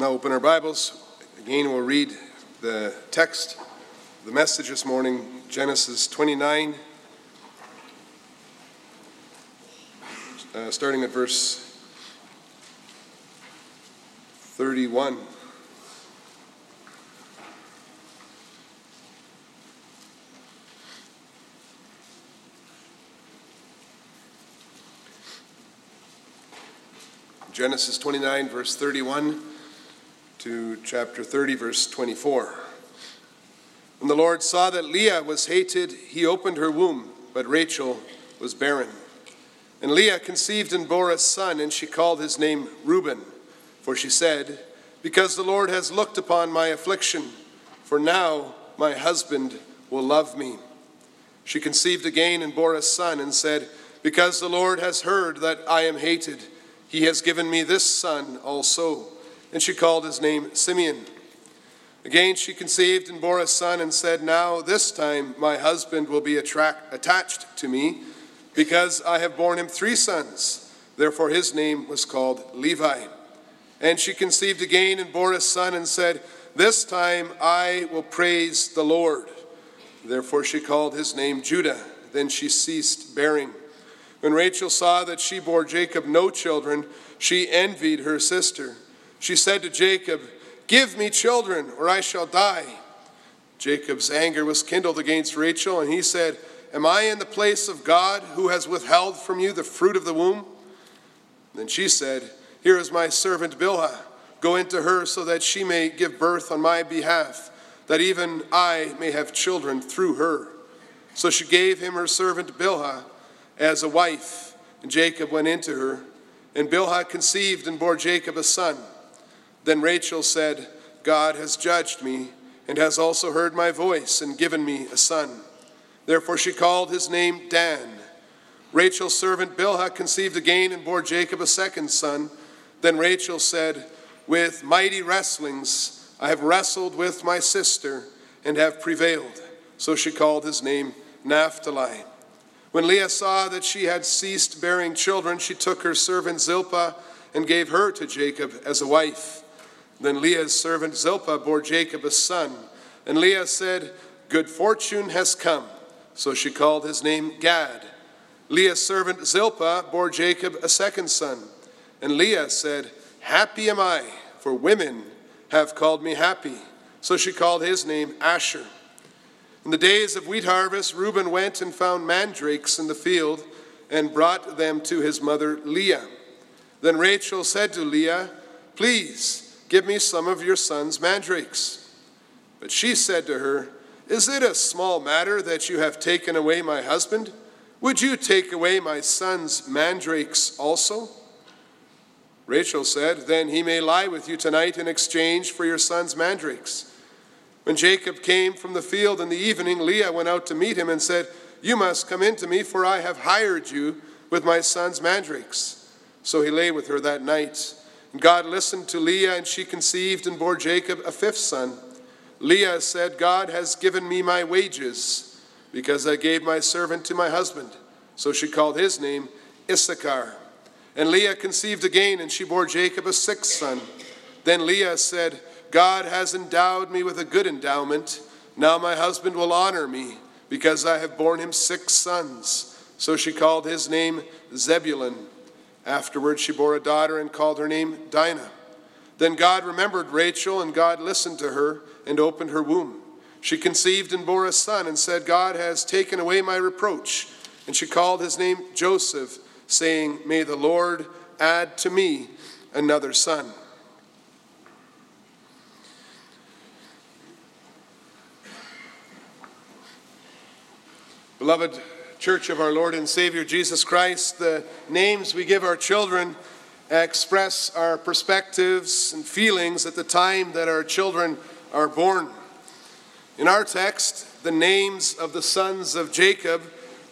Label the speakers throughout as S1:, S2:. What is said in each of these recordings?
S1: Now open our Bibles. Again, we'll read the text, the message this morning, Genesis 29, uh, starting at verse 31. Genesis 29, verse 31 to chapter 30, verse 24. When the Lord saw that Leah was hated, he opened her womb, but Rachel was barren. And Leah conceived and bore a son, and she called his name Reuben, for she said, Because the Lord has looked upon my affliction, for now my husband will love me. She conceived again and bore a son, and said, Because the Lord has heard that I am hated, he has given me this son also and she called his name Simeon. Again, she conceived and bore a son and said, Now this time my husband will be attract, attached to me, because I have borne him three sons. Therefore his name was called Levi. And she conceived again and bore a son and said, This time I will praise the Lord. Therefore she called his name Judah. Then she ceased bearing. When Rachel saw that she bore Jacob no children, she envied her sister. She said to Jacob, Give me children, or I shall die. Jacob's anger was kindled against Rachel, and he said, Am I in the place of God who has withheld from you the fruit of the womb? Then she said, Here is my servant Bilhah. Go into her so that she may give birth on my behalf, that even I may have children through her. So she gave him her servant Bilhah as a wife, and Jacob went into her. And Bilhah conceived and bore Jacob a son. Then Rachel said, God has judged me and has also heard my voice and given me a son. Therefore she called his name Dan. Rachel's servant Bilhah conceived again and bore Jacob a second son. Then Rachel said, With mighty wrestlings I have wrestled with my sister and have prevailed. So she called his name Naphtali. When Leah saw that she had ceased bearing children, she took her servant Zilpah and gave her to Jacob as a wife. Then Leah's servant Zilpah bore Jacob a son. And Leah said, Good fortune has come. So she called his name Gad. Leah's servant Zilpah bore Jacob a second son. And Leah said, Happy am I, for women have called me happy. So she called his name Asher. In the days of wheat harvest, Reuben went and found mandrakes in the field and brought them to his mother Leah. Then Rachel said to Leah, Please, Give me some of your son's mandrakes. But she said to her, Is it a small matter that you have taken away my husband? Would you take away my son's mandrakes also? Rachel said, Then he may lie with you tonight in exchange for your son's mandrakes. When Jacob came from the field in the evening, Leah went out to meet him and said, You must come in to me, for I have hired you with my son's mandrakes. So he lay with her that night. God listened to Leah, and she conceived and bore Jacob a fifth son. Leah said, God has given me my wages, because I gave my servant to my husband. So she called his name Issachar. And Leah conceived again, and she bore Jacob a sixth son. Then Leah said, God has endowed me with a good endowment. Now my husband will honor me, because I have borne him six sons. So she called his name Zebulun. Afterward, she bore a daughter and called her name Dinah. Then God remembered Rachel, and God listened to her and opened her womb. She conceived and bore a son, and said, God has taken away my reproach. And she called his name Joseph, saying, May the Lord add to me another son. Beloved, Church of our Lord and Savior Jesus Christ, the names we give our children express our perspectives and feelings at the time that our children are born. In our text, the names of the sons of Jacob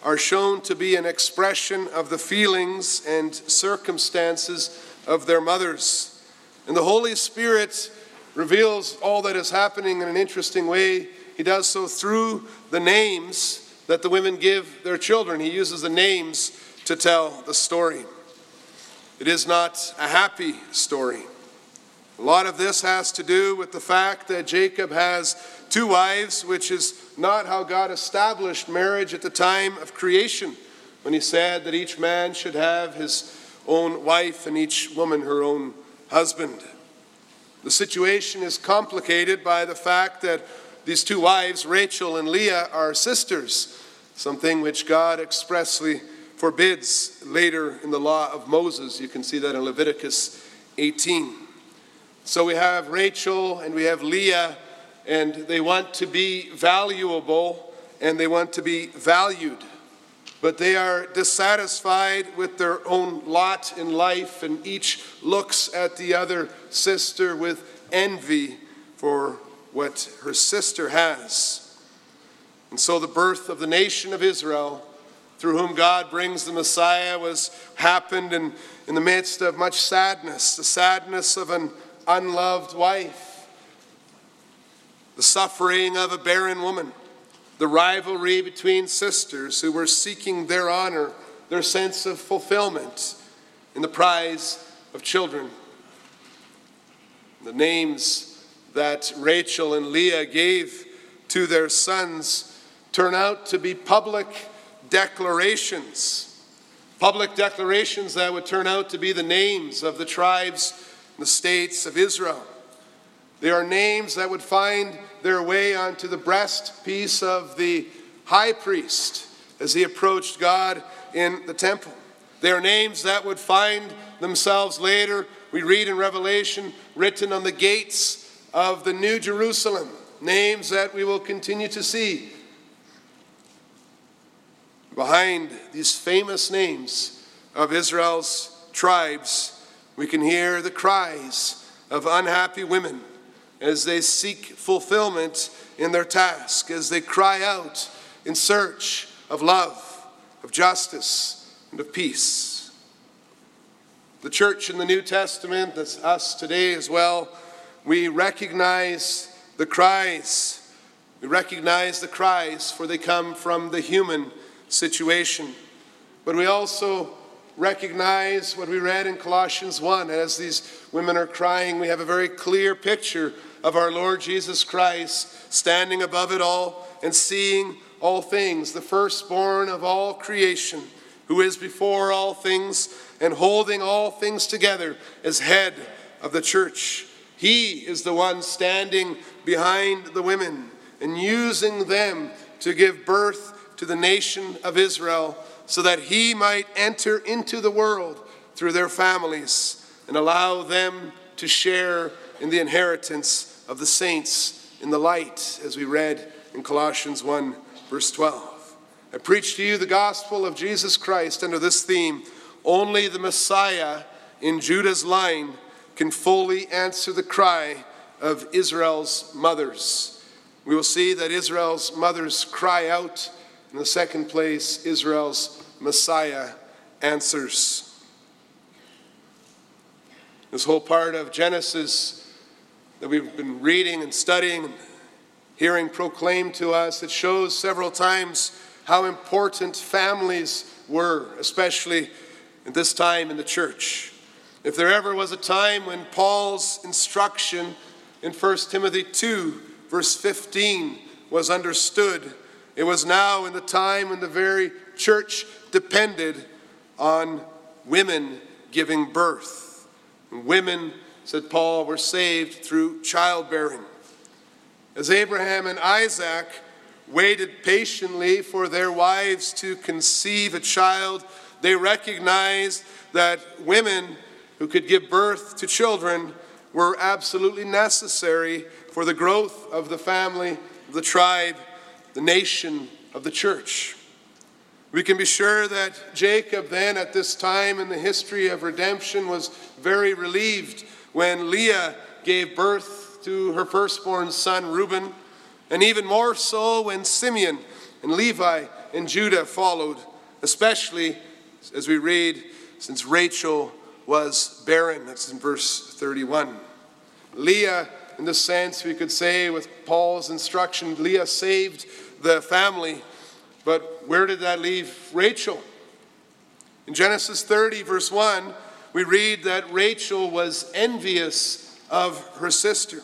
S1: are shown to be an expression of the feelings and circumstances of their mothers. And the Holy Spirit reveals all that is happening in an interesting way. He does so through the names that the women give their children. He uses the names to tell the story. It is not a happy story. A lot of this has to do with the fact that Jacob has two wives, which is not how God established marriage at the time of creation, when he said that each man should have his own wife and each woman her own husband. The situation is complicated by the fact that these two wives, Rachel and Leah, are sisters, something which God expressly forbids later in the law of Moses. You can see that in Leviticus 18. So we have Rachel and we have Leah, and they want to be valuable and they want to be valued. But they are dissatisfied with their own lot in life, and each looks at the other sister with envy for what her sister has. And so the birth of the nation of Israel, through whom God brings the Messiah, was happened in, in the midst of much sadness, the sadness of an unloved wife, the suffering of a barren woman, the rivalry between sisters who were seeking their honor, their sense of fulfillment in the prize of children. The names that Rachel and Leah gave to their sons turn out to be public declarations. Public declarations that would turn out to be the names of the tribes and the states of Israel. They are names that would find their way onto the breastpiece of the high priest as he approached God in the temple. They are names that would find themselves later, we read in Revelation, written on the gates of the New Jerusalem. Names that we will continue to see. Behind these famous names of Israel's tribes we can hear the cries of unhappy women as they seek fulfillment in their task, as they cry out in search of love, of justice, and of peace. The church in the New Testament, that's us today as well, we recognize the cries. We recognize the cries, for they come from the human situation. But we also recognize what we read in Colossians 1. As these women are crying, we have a very clear picture of our Lord Jesus Christ standing above it all and seeing all things, the firstborn of all creation, who is before all things and holding all things together as head of the church. He is the one standing behind the women and using them to give birth to the nation of Israel so that he might enter into the world through their families and allow them to share in the inheritance of the saints in the light, as we read in Colossians 1, verse 12. I preach to you the gospel of Jesus Christ under this theme only the Messiah in Judah's line can fully answer the cry of Israel's mothers. We will see that Israel's mothers cry out. In the second place, Israel's Messiah answers. This whole part of Genesis that we've been reading and studying and hearing proclaimed to us, it shows several times how important families were, especially at this time in the church. If there ever was a time when Paul's instruction in 1 Timothy 2, verse 15, was understood, it was now in the time when the very church depended on women giving birth. Women, said Paul, were saved through childbearing. As Abraham and Isaac waited patiently for their wives to conceive a child, they recognized that women who could give birth to children were absolutely necessary for the growth of the family, the tribe, the nation, of the church. We can be sure that Jacob, then, at this time in the history of redemption, was very relieved when Leah gave birth to her firstborn son, Reuben, and even more so when Simeon and Levi and Judah followed, especially as we read, since Rachel was barren. That's in verse 31. Leah, in the sense we could say with Paul's instruction, Leah saved the family but where did that leave Rachel? In Genesis 30, verse 1, we read that Rachel was envious of her sister.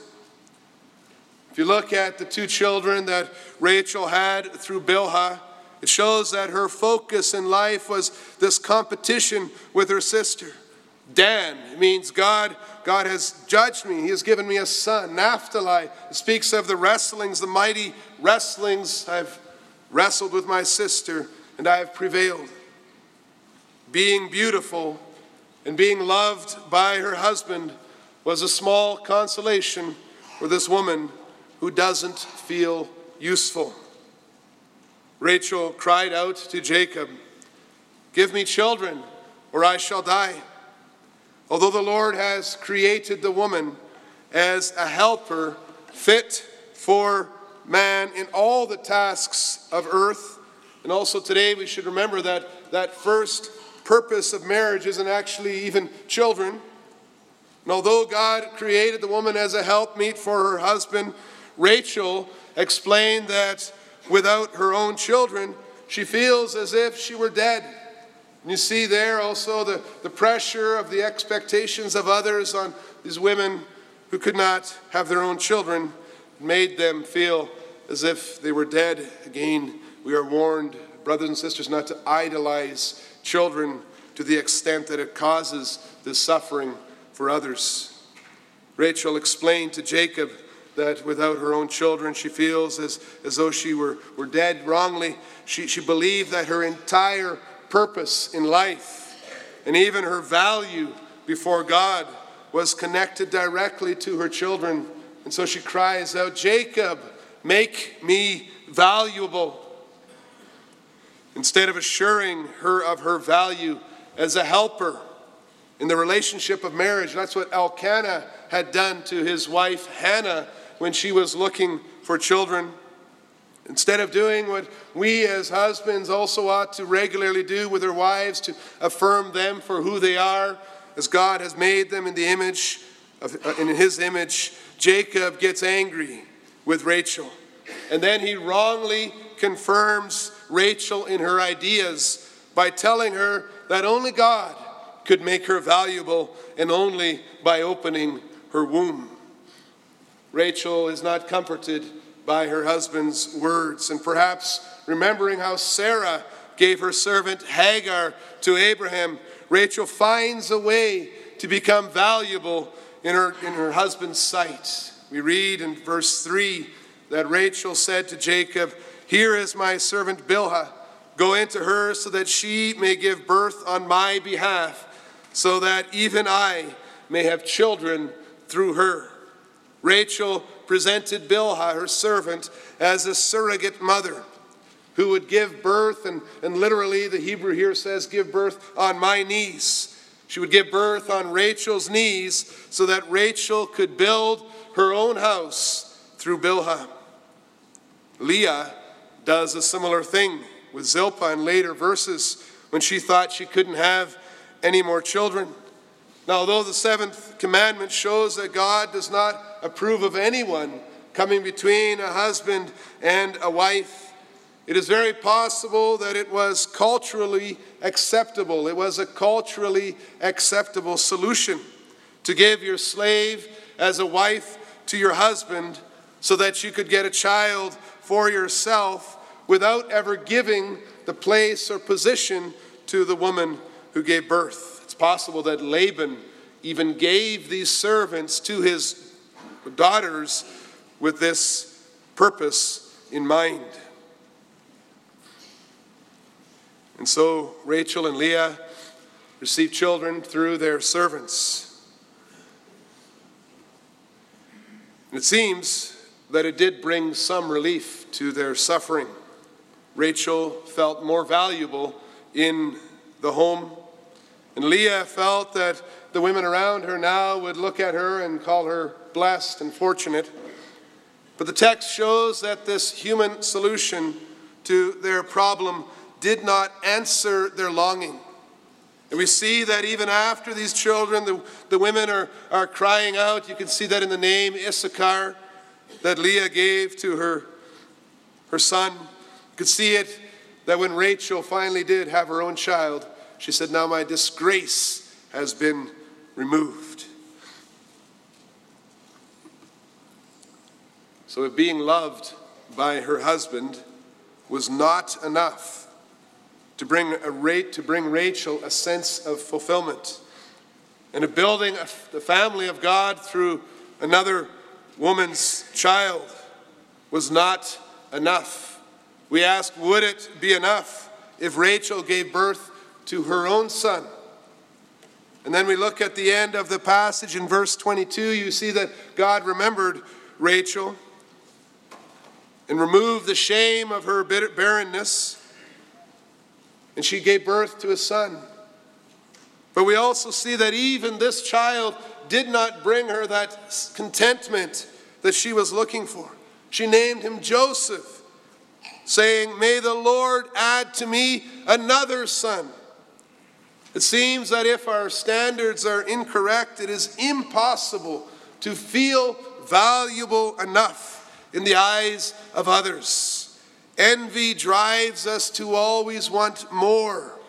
S1: If you look at the two children that Rachel had through Bilhah, it shows that her focus in life was this competition with her sister. Dan means God, God has judged me. He has given me a son. Naphtali speaks of the wrestlings, the mighty wrestlings. I've wrestled with my sister and I have prevailed. Being beautiful and being loved by her husband was a small consolation for this woman who doesn't feel useful. Rachel cried out to Jacob, Give me children, or I shall die. Although the Lord has created the woman as a helper fit for man in all the tasks of earth, and also today we should remember that that first purpose of marriage isn't actually even children. And although God created the woman as a helpmeet for her husband, Rachel explained that without her own children, she feels as if she were dead. And you see there also the, the pressure of the expectations of others on these women who could not have their own children, made them feel as if they were dead. Again, we are warned, brothers and sisters, not to idolize children to the extent that it causes this suffering for others. Rachel explained to Jacob that without her own children, she feels as, as though she were, were dead wrongly. She, she believed that her entire purpose in life and even her value before God was connected directly to her children. And so she cries out, Jacob, make me valuable. Instead of assuring her of her value as a helper in the relationship of marriage, that's what Elkanah had done to his wife Hannah when she was looking for children. Instead of doing what we as husbands also ought to regularly do with our wives to affirm them for who they are, as God has made them in the image of, uh, in his image, Jacob gets angry with Rachel. And then he wrongly confirms Rachel in her ideas by telling her that only God could make her valuable and only by opening her womb. Rachel is not comforted by her husband's words, and perhaps remembering how Sarah gave her servant Hagar to Abraham, Rachel finds a way to become valuable in her, in her husband's sight. We read in verse 3 that Rachel said to Jacob, Here is my servant Bilhah. Go into her so that she may give birth on my behalf, so that even I may have children through her. Rachel presented Bilhah, her servant, as a surrogate mother who would give birth, and, and literally the Hebrew here says, give birth on my knees. She would give birth on Rachel's knees so that Rachel could build her own house through Bilhah. Leah does a similar thing with Zilpah in later verses when she thought she couldn't have any more children. Now, although the seventh commandment shows that God does not approve of anyone coming between a husband and a wife, it is very possible that it was culturally acceptable. It was a culturally acceptable solution to give your slave as a wife to your husband so that you could get a child for yourself without ever giving the place or position to the woman who gave birth. It's possible that Laban even gave these servants to his daughters with this purpose in mind. And so Rachel and Leah received children through their servants. And it seems that it did bring some relief to their suffering. Rachel felt more valuable in the home and Leah felt that the women around her now would look at her and call her blessed and fortunate. But the text shows that this human solution to their problem did not answer their longing. And we see that even after these children, the, the women are, are crying out. You can see that in the name Issachar that Leah gave to her, her son. You could see it that when Rachel finally did have her own child, she said, Now my disgrace has been removed. So, if being loved by her husband was not enough to bring, a to bring Rachel a sense of fulfillment and of building a, the family of God through another woman's child was not enough. We ask, would it be enough if Rachel gave birth to her own son? And then we look at the end of the passage in verse 22. You see that God remembered Rachel and removed the shame of her barrenness, and she gave birth to a son. But we also see that even this child did not bring her that contentment that she was looking for. She named him Joseph, saying, May the Lord add to me another son. It seems that if our standards are incorrect, it is impossible to feel valuable enough in the eyes of others. Envy drives us to always want more,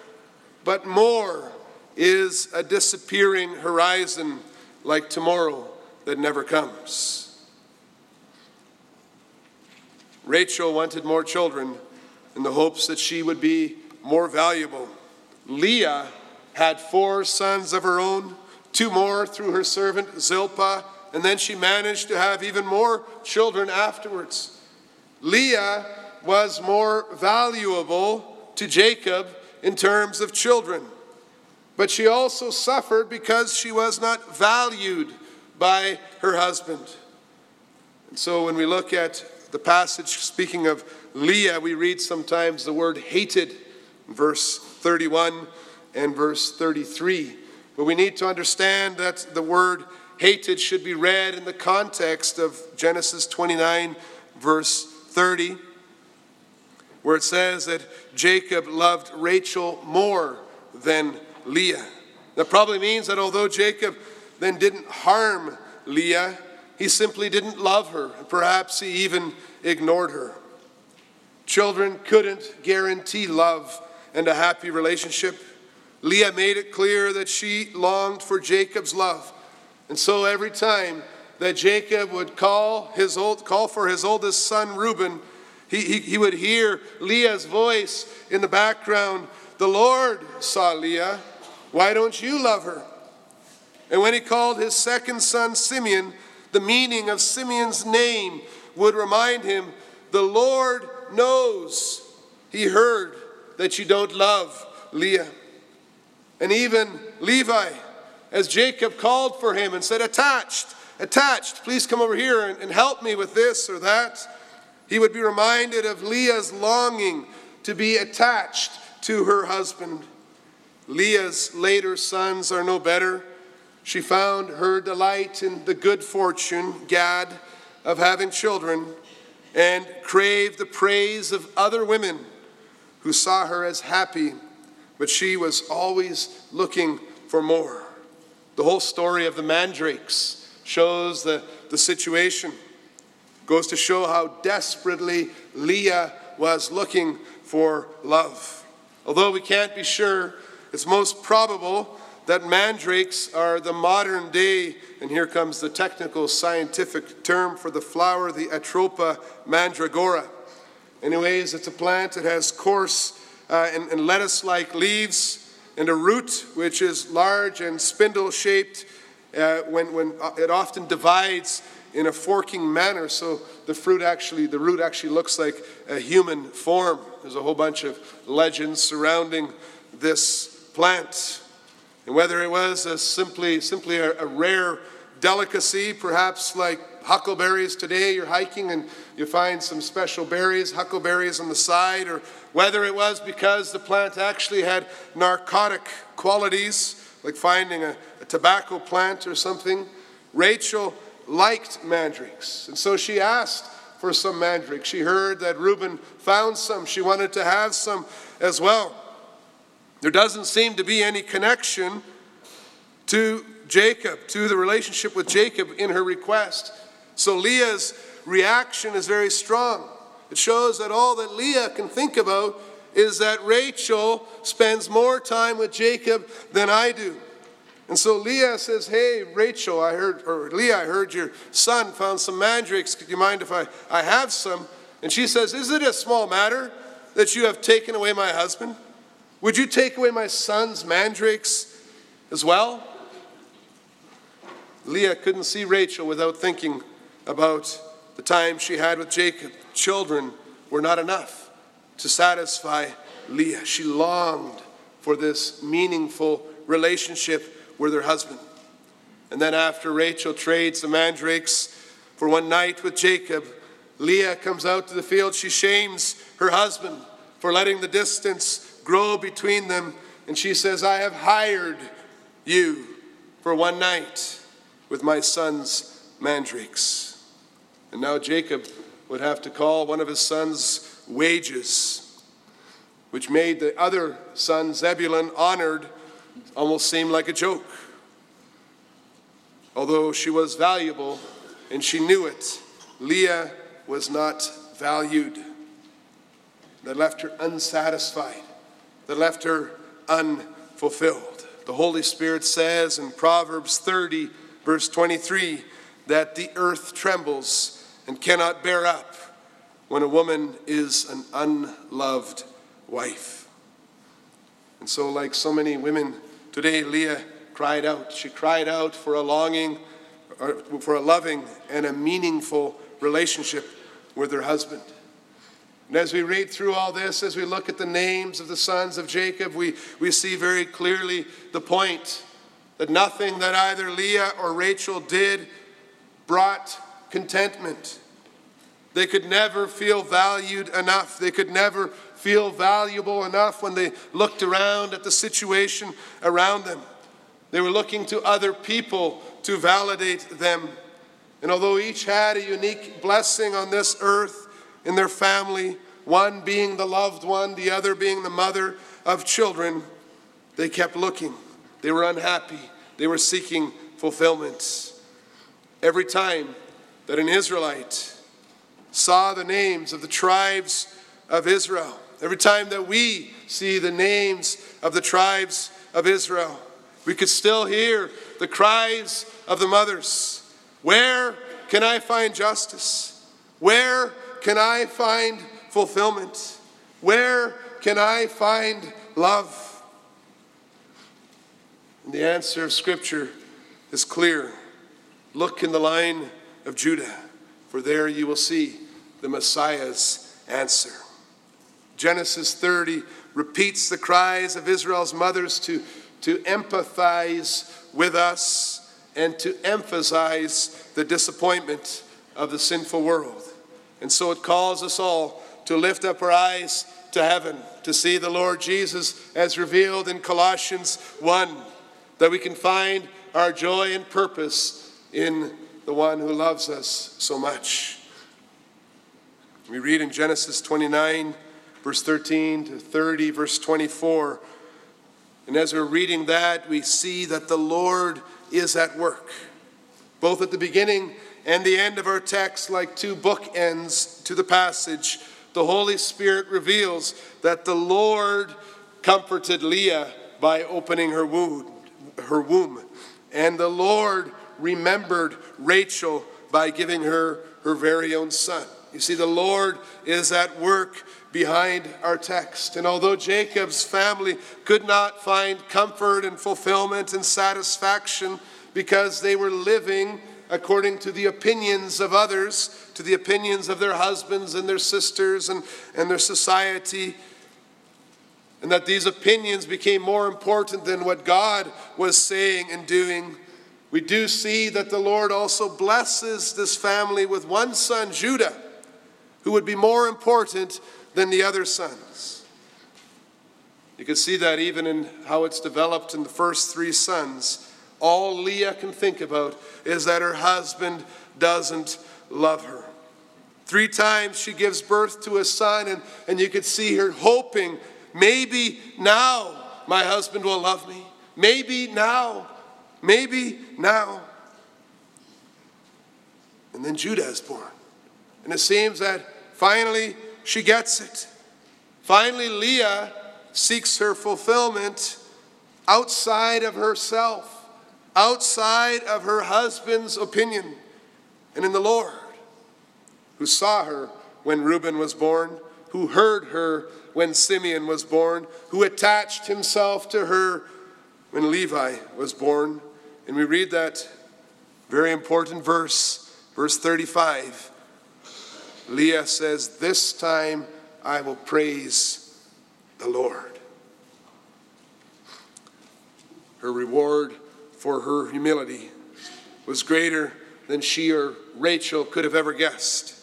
S1: but more is a disappearing horizon like tomorrow that never comes. Rachel wanted more children in the hopes that she would be more valuable. Leah had four sons of her own, two more through her servant Zilpah and then she managed to have even more children afterwards. Leah was more valuable to Jacob in terms of children, but she also suffered because she was not valued by her husband. And so when we look at the passage speaking of Leah, we read sometimes the word hated, verse 31 and verse 33. But we need to understand that the word hated should be read in the context of Genesis 29, verse 30, where it says that Jacob loved Rachel more than Leah. That probably means that although Jacob then didn't harm Leah, he simply didn't love her. Perhaps he even ignored her. Children couldn't guarantee love and a happy relationship. Leah made it clear that she longed for Jacob's love. And so every time that Jacob would call, his old, call for his oldest son Reuben, he, he, he would hear Leah's voice in the background The Lord saw Leah. Why don't you love her? And when he called his second son Simeon, the meaning of Simeon's name would remind him The Lord knows. He heard that you don't love Leah. And even Levi, as Jacob called for him and said, Attached, attached, please come over here and, and help me with this or that, he would be reminded of Leah's longing to be attached to her husband. Leah's later sons are no better. She found her delight in the good fortune, Gad, of having children and craved the praise of other women who saw her as happy, but she was always looking for more. The whole story of the mandrakes shows the, the situation. Goes to show how desperately Leah was looking for love. Although we can't be sure, it's most probable that mandrakes are the modern day, and here comes the technical scientific term for the flower, the Atropa mandragora. Anyways, it's a plant that has coarse uh, and, and lettuce like leaves and a root which is large and spindle shaped uh, when, when uh, it often divides in a forking manner. So the fruit actually the root actually looks like a human form. There's a whole bunch of legends surrounding this plant. And whether it was a simply simply a, a rare delicacy perhaps like huckleberries today you're hiking and you find some special berries huckleberries on the side or whether it was because the plant actually had narcotic qualities, like finding a, a tobacco plant or something. Rachel liked mandrakes, and so she asked for some mandrakes. She heard that Reuben found some, she wanted to have some as well. There doesn't seem to be any connection to Jacob, to the relationship with Jacob in her request. So Leah's reaction is very strong. It shows that all that Leah can think about is that Rachel spends more time with Jacob than I do. And so Leah says, Hey, Rachel, I heard, or Leah, I heard your son found some mandrakes. Could you mind if I, I have some? And she says, Is it a small matter that you have taken away my husband? Would you take away my son's mandrakes as well? Leah couldn't see Rachel without thinking about the time she had with Jacob. Children were not enough to satisfy Leah. She longed for this meaningful relationship with her husband. And then, after Rachel trades the mandrakes for one night with Jacob, Leah comes out to the field. She shames her husband for letting the distance grow between them. And she says, I have hired you for one night with my son's mandrakes. And now Jacob would have to call one of his sons wages, which made the other son, Zebulun, honored almost seem like a joke. Although she was valuable and she knew it, Leah was not valued. That left her unsatisfied, that left her unfulfilled. The Holy Spirit says in Proverbs 30, verse 23, that the earth trembles and cannot bear up when a woman is an unloved wife. And so, like so many women today, Leah cried out. She cried out for a longing, for a loving and a meaningful relationship with her husband. And as we read through all this, as we look at the names of the sons of Jacob, we, we see very clearly the point that nothing that either Leah or Rachel did brought contentment. They could never feel valued enough. They could never feel valuable enough when they looked around at the situation around them. They were looking to other people to validate them. And although each had a unique blessing on this earth in their family, one being the loved one, the other being the mother of children, they kept looking. They were unhappy. They were seeking fulfillment. Every time that an Israelite saw the names of the tribes of Israel, every time that we see the names of the tribes of Israel, we could still hear the cries of the mothers Where can I find justice? Where can I find fulfillment? Where can I find love? And the answer of Scripture is clear. Look in the line of Judah, for there you will see the Messiah's answer. Genesis 30 repeats the cries of Israel's mothers to, to empathize with us and to emphasize the disappointment of the sinful world. And so it calls us all to lift up our eyes to heaven, to see the Lord Jesus as revealed in Colossians 1, that we can find our joy and purpose in the one who loves us so much. We read in Genesis 29, verse 13 to 30, verse 24. And as we're reading that, we see that the Lord is at work, both at the beginning and the end of our text, like two bookends to the passage. The Holy Spirit reveals that the Lord comforted Leah by opening her womb, her womb, and the Lord remembered Rachel by giving her her very own son. You see, the Lord is at work behind our text. And although Jacob's family could not find comfort and fulfillment and satisfaction because they were living according to the opinions of others, to the opinions of their husbands and their sisters and, and their society, and that these opinions became more important than what God was saying and doing. We do see that the Lord also blesses this family with one son, Judah who would be more important than the other sons. You can see that even in how it's developed in the first three sons. All Leah can think about is that her husband doesn't love her. Three times she gives birth to a son, and, and you could see her hoping, maybe now my husband will love me. Maybe now. Maybe now. And then Judah is born. And it seems that Finally, she gets it. Finally, Leah seeks her fulfillment outside of herself, outside of her husband's opinion and in the Lord, who saw her when Reuben was born, who heard her when Simeon was born, who attached himself to her when Levi was born. And we read that very important verse, verse 35. Leah says, This time I will praise the Lord. Her reward for her humility was greater than she or Rachel could have ever guessed.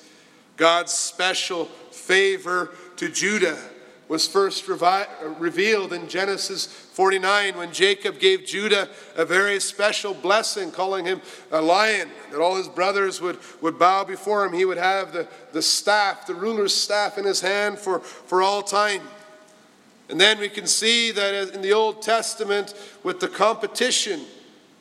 S1: God's special favor to Judah was first revi- revealed in Genesis 49 when Jacob gave Judah a very special blessing, calling him a lion, that all his brothers would, would bow before him. He would have the, the staff, the ruler's staff in his hand for, for all time. And then we can see that in the Old Testament, with the competition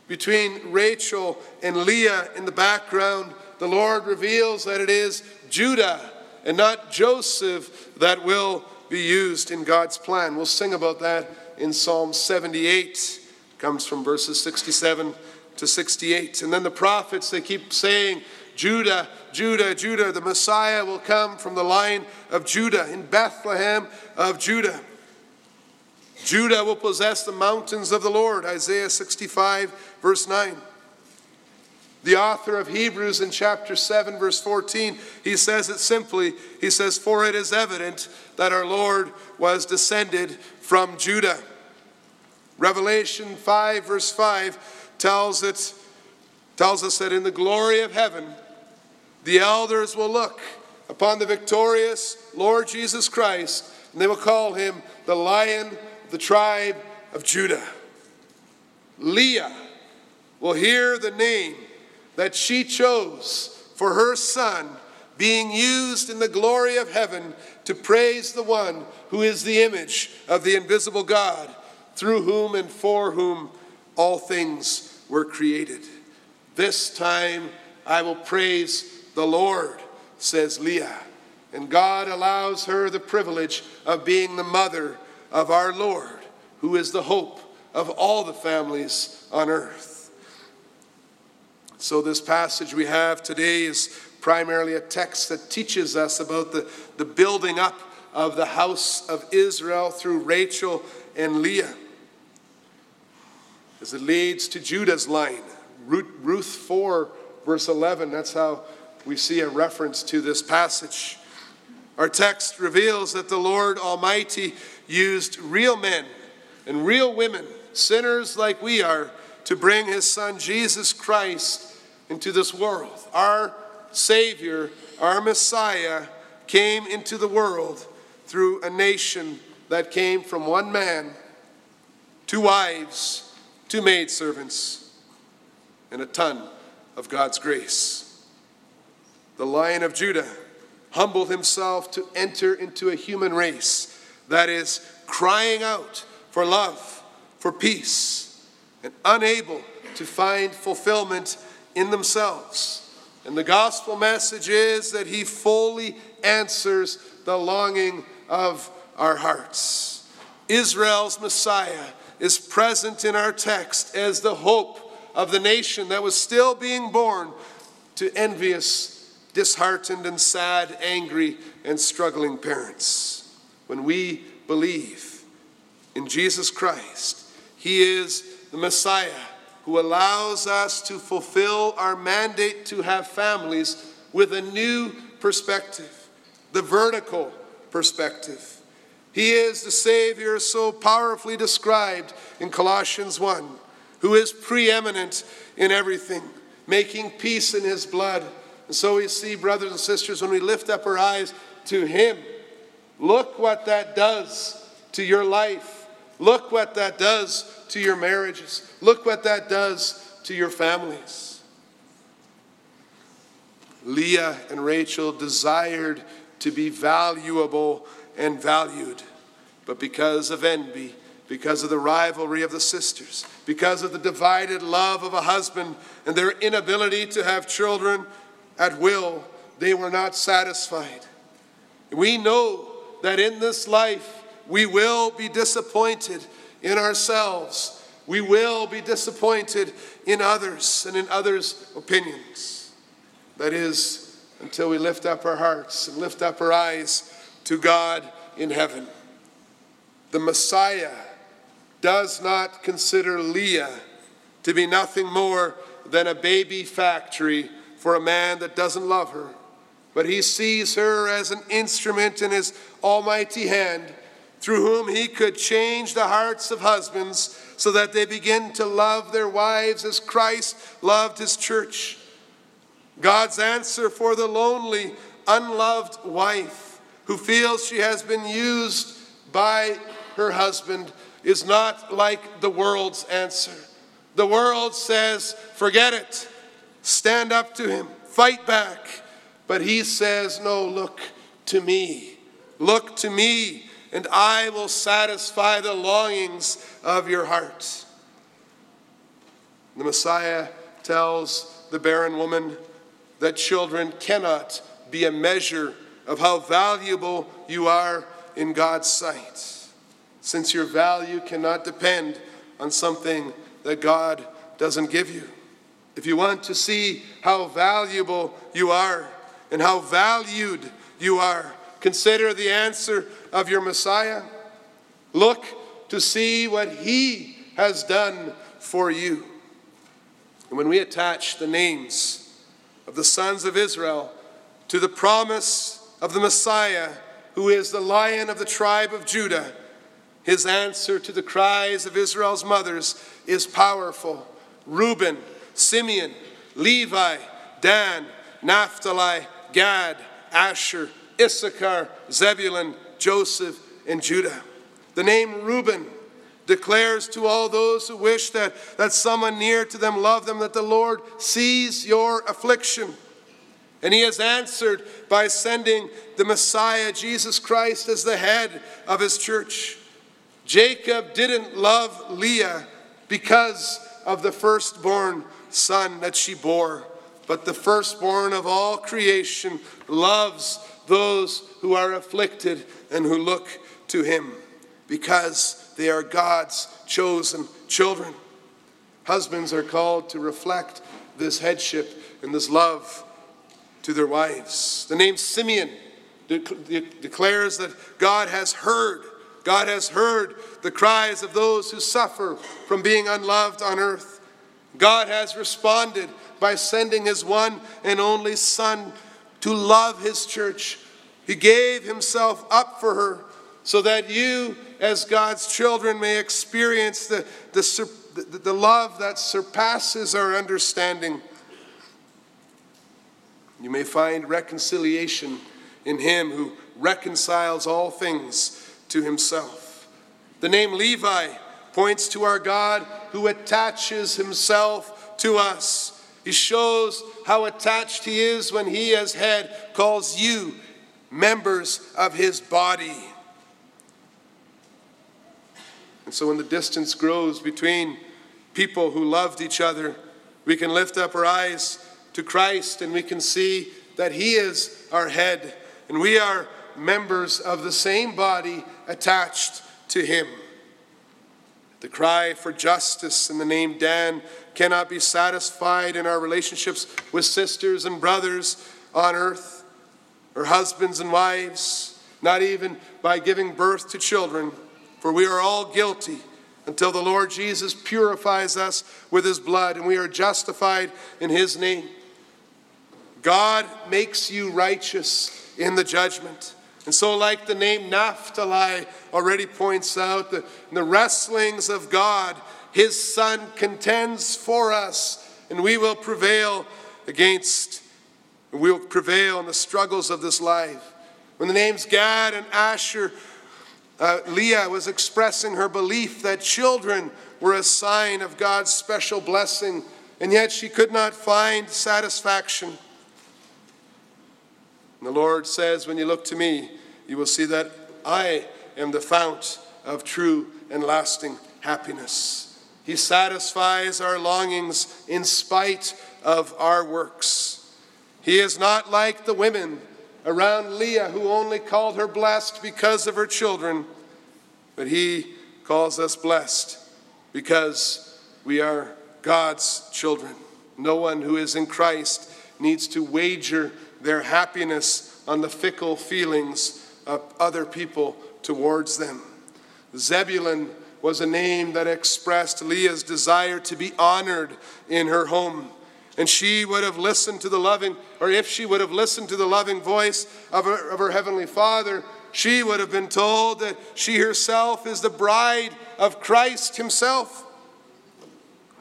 S1: between Rachel and Leah in the background, the Lord reveals that it is Judah and not Joseph that will be used in God's plan. We'll sing about that in Psalm 78. It comes from verses 67 to 68. And then the prophets, they keep saying, Judah, Judah, Judah, the Messiah will come from the line of Judah in Bethlehem of Judah. Judah will possess the mountains of the Lord, Isaiah 65, verse 9. The author of Hebrews in chapter 7, verse 14, he says it simply. He says, For it is evident that our Lord was descended from Judah. Revelation 5, verse 5 tells, it, tells us that in the glory of heaven, the elders will look upon the victorious Lord Jesus Christ, and they will call him the Lion of the tribe of Judah. Leah will hear the name that she chose for her son being used in the glory of heaven to praise the one who is the image of the invisible God, through whom and for whom all things were created. This time I will praise the Lord, says Leah. And God allows her the privilege of being the mother of our Lord, who is the hope of all the families on earth. So, this passage we have today is primarily a text that teaches us about the, the building up of the house of Israel through Rachel and Leah. As it leads to Judah's line, Ruth 4, verse 11, that's how we see a reference to this passage. Our text reveals that the Lord Almighty used real men and real women, sinners like we are, to bring his son Jesus Christ into this world. Our Savior, our Messiah, came into the world through a nation that came from one man, two wives, two maidservants, and a ton of God's grace. The Lion of Judah humbled himself to enter into a human race that is crying out for love, for peace, and unable to find fulfillment in themselves. And the gospel message is that he fully answers the longing of our hearts. Israel's Messiah is present in our text as the hope of the nation that was still being born to envious, disheartened, and sad, angry, and struggling parents. When we believe in Jesus Christ, He is the Messiah who allows us to fulfill our mandate to have families with a new perspective, the vertical perspective. He is the Savior so powerfully described in Colossians 1, who is preeminent in everything, making peace in His blood. And so we see, brothers and sisters, when we lift up our eyes to Him, look what that does to your life. Look what that does to your marriages. Look what that does to your families. Leah and Rachel desired to be valuable and valued, but because of envy, because of the rivalry of the sisters, because of the divided love of a husband and their inability to have children at will, they were not satisfied. We know that in this life we will be disappointed in ourselves we will be disappointed in others and in others' opinions. That is, until we lift up our hearts and lift up our eyes to God in heaven. The Messiah does not consider Leah to be nothing more than a baby factory for a man that doesn't love her, but he sees her as an instrument in his almighty hand through whom he could change the hearts of husbands so that they begin to love their wives as Christ loved his church. God's answer for the lonely, unloved wife who feels she has been used by her husband is not like the world's answer. The world says, forget it, stand up to him, fight back. But he says, no, look to me. Look to me and I will satisfy the longings of your heart. The Messiah tells the barren woman that children cannot be a measure of how valuable you are in God's sight, since your value cannot depend on something that God doesn't give you. If you want to see how valuable you are and how valued you are, consider the answer of your Messiah. Look to see what he has done for you. And when we attach the names of the sons of Israel to the promise of the Messiah, who is the lion of the tribe of Judah, his answer to the cries of Israel's mothers is powerful. Reuben, Simeon, Levi, Dan, Naphtali, Gad, Asher, Issachar, Zebulun, Joseph, and Judah. The name Reuben declares to all those who wish that, that someone near to them love them that the Lord sees your affliction. And he has answered by sending the Messiah, Jesus Christ, as the head of his church. Jacob didn't love Leah because of the firstborn son that she bore, but the firstborn of all creation loves those who are afflicted and who look to him because they are God's chosen children. Husbands are called to reflect this headship and this love to their wives. The name Simeon de- de- declares that God has heard. God has heard the cries of those who suffer from being unloved on earth. God has responded by sending his one and only Son to love his church. He gave himself up for her so that you, as God's children, may experience the, the, the love that surpasses our understanding. You may find reconciliation in him who reconciles all things to himself. The name Levi points to our God who attaches himself to us. He shows how attached he is when he, as head, calls you members of his body. And so, when the distance grows between people who loved each other, we can lift up our eyes to Christ and we can see that he is our head and we are members of the same body attached to him. The cry for justice in the name Dan cannot be satisfied in our relationships with sisters and brothers on earth, or husbands and wives, not even by giving birth to children, for we are all guilty until the Lord Jesus purifies us with his blood and we are justified in his name. God makes you righteous in the judgment. And so, like the name Naphtali already points out, the, the wrestlings of God, his Son contends for us, and we will prevail against, we will prevail in the struggles of this life. When the names Gad and Asher, uh, Leah was expressing her belief that children were a sign of God's special blessing, and yet she could not find satisfaction. And the Lord says, When you look to me, you will see that I am the fount of true and lasting happiness. He satisfies our longings in spite of our works. He is not like the women around Leah who only called her blessed because of her children, but he calls us blessed because we are God's children. No one who is in Christ needs to wager their happiness on the fickle feelings of other people towards them. Zebulun was a name that expressed Leah's desire to be honored in her home. And she would have listened to the loving, or if she would have listened to the loving voice of her, of her heavenly Father, she would have been told that she herself is the bride of Christ Himself.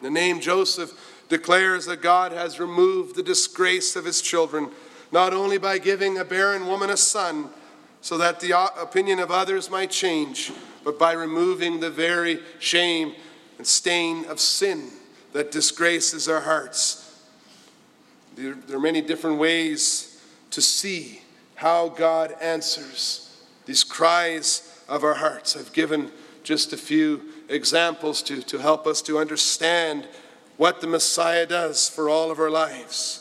S1: The name Joseph declares that God has removed the disgrace of His children, not only by giving a barren woman a son, so that the opinion of others might change, but by removing the very shame and stain of sin that disgraces our hearts. There, are many different ways to see how God answers these cries of our hearts. I've given just a few examples to, to help us to understand what the Messiah does for all of our lives.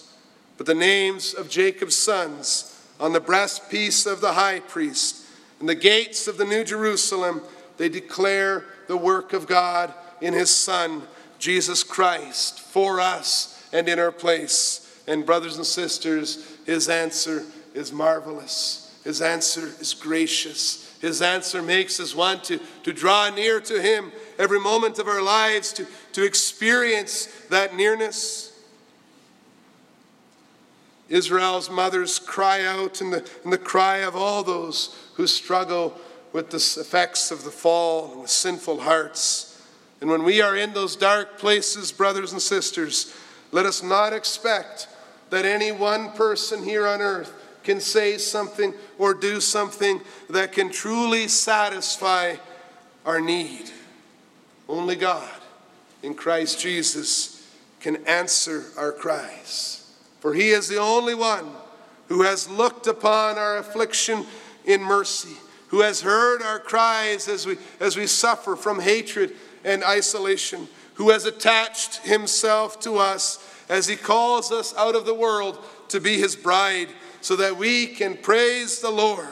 S1: But the names of Jacob's sons on the breastpiece of the high priest and the gates of the New Jerusalem, they declare the work of God in his Son, Jesus Christ, for us and in our place. And, brothers and sisters, his answer is marvelous. His answer is gracious. His answer makes us want to, to draw near to him every moment of our lives, to, to experience that nearness. Israel's mothers cry out in the, in the cry of all those who struggle with the effects of the fall and with sinful hearts. And when we are in those dark places, brothers and sisters, let us not expect that any one person here on earth can say something or do something that can truly satisfy our need. Only God in Christ Jesus can answer our cries. For he is the only one who has looked upon our affliction in mercy, who has heard our cries as we, as we suffer from hatred and isolation, who has attached himself to us as he calls us out of the world to be his bride, so that we can praise the Lord,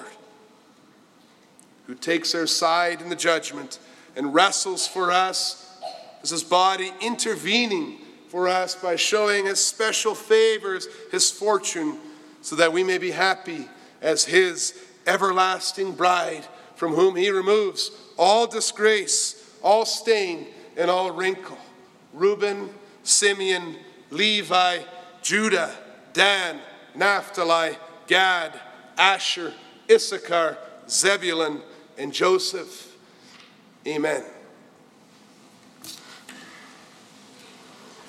S1: who takes our side in the judgment and wrestles for us as his body intervening for us by showing his special favors, his fortune, so that we may be happy as his everlasting bride, from whom he removes all disgrace, all stain, and all wrinkle. Reuben, Simeon, Levi, Judah, Dan, Naphtali, Gad, Asher, Issachar, Zebulun, and Joseph. Amen.